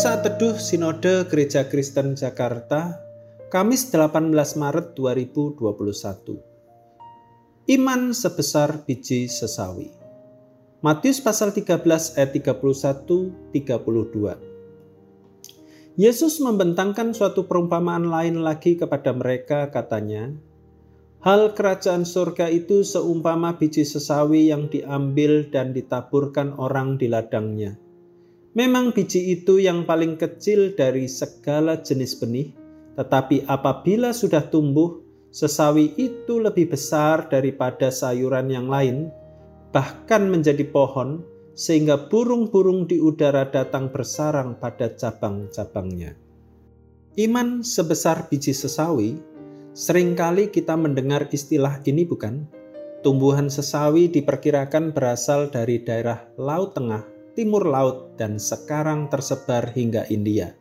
Saat Teduh Sinode Gereja Kristen Jakarta, Kamis 18 Maret 2021. Iman sebesar biji sesawi. Matius pasal 13 ayat 31 32. Yesus membentangkan suatu perumpamaan lain lagi kepada mereka katanya, Hal kerajaan surga itu seumpama biji sesawi yang diambil dan ditaburkan orang di ladangnya Memang biji itu yang paling kecil dari segala jenis benih, tetapi apabila sudah tumbuh, sesawi itu lebih besar daripada sayuran yang lain, bahkan menjadi pohon, sehingga burung-burung di udara datang bersarang pada cabang-cabangnya. Iman sebesar biji sesawi, sering kali kita mendengar istilah ini bukan? Tumbuhan sesawi diperkirakan berasal dari daerah Laut Tengah timur laut, dan sekarang tersebar hingga India.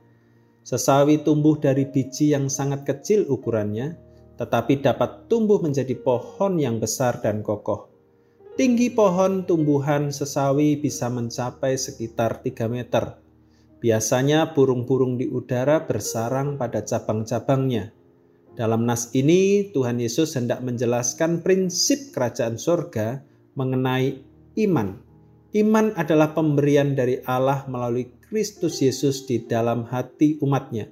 Sesawi tumbuh dari biji yang sangat kecil ukurannya, tetapi dapat tumbuh menjadi pohon yang besar dan kokoh. Tinggi pohon tumbuhan sesawi bisa mencapai sekitar 3 meter. Biasanya burung-burung di udara bersarang pada cabang-cabangnya. Dalam nas ini, Tuhan Yesus hendak menjelaskan prinsip kerajaan sorga mengenai iman Iman adalah pemberian dari Allah melalui Kristus Yesus di dalam hati umatnya.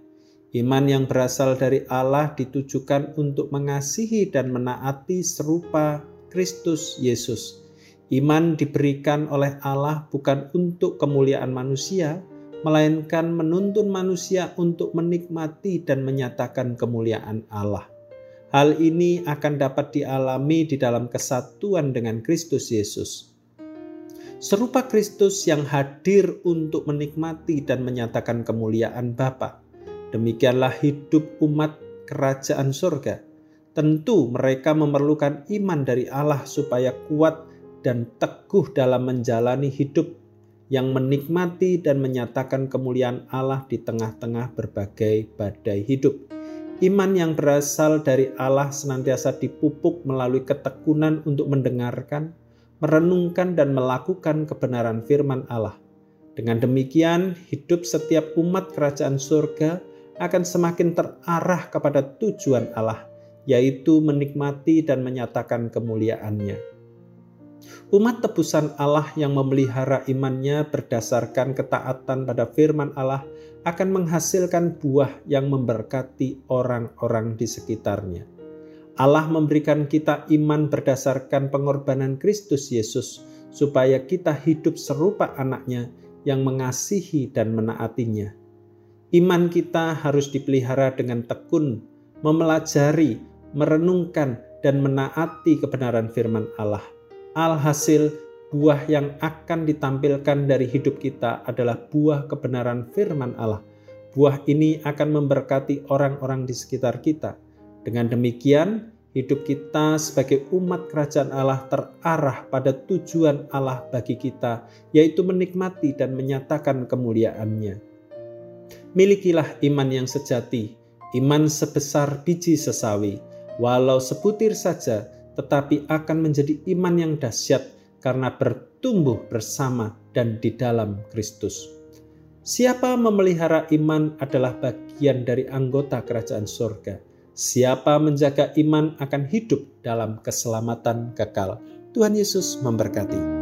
Iman yang berasal dari Allah ditujukan untuk mengasihi dan menaati serupa Kristus Yesus. Iman diberikan oleh Allah bukan untuk kemuliaan manusia, melainkan menuntun manusia untuk menikmati dan menyatakan kemuliaan Allah. Hal ini akan dapat dialami di dalam kesatuan dengan Kristus Yesus serupa Kristus yang hadir untuk menikmati dan menyatakan kemuliaan Bapa. Demikianlah hidup umat kerajaan surga. Tentu mereka memerlukan iman dari Allah supaya kuat dan teguh dalam menjalani hidup yang menikmati dan menyatakan kemuliaan Allah di tengah-tengah berbagai badai hidup. Iman yang berasal dari Allah senantiasa dipupuk melalui ketekunan untuk mendengarkan, merenungkan dan melakukan kebenaran firman Allah. Dengan demikian, hidup setiap umat kerajaan surga akan semakin terarah kepada tujuan Allah, yaitu menikmati dan menyatakan kemuliaannya. Umat tebusan Allah yang memelihara imannya berdasarkan ketaatan pada firman Allah akan menghasilkan buah yang memberkati orang-orang di sekitarnya. Allah memberikan kita iman berdasarkan pengorbanan Kristus Yesus, supaya kita hidup serupa anaknya yang mengasihi dan menaatinya. Iman kita harus dipelihara dengan tekun, memelajari, merenungkan, dan menaati kebenaran firman Allah. Alhasil, buah yang akan ditampilkan dari hidup kita adalah buah kebenaran firman Allah. Buah ini akan memberkati orang-orang di sekitar kita dengan demikian, hidup kita sebagai umat kerajaan Allah terarah pada tujuan Allah bagi kita, yaitu menikmati dan menyatakan kemuliaannya. Milikilah iman yang sejati, iman sebesar biji sesawi, walau sebutir saja, tetapi akan menjadi iman yang dahsyat karena bertumbuh bersama dan di dalam Kristus. Siapa memelihara iman adalah bagian dari anggota kerajaan surga Siapa menjaga iman akan hidup dalam keselamatan kekal. Tuhan Yesus memberkati.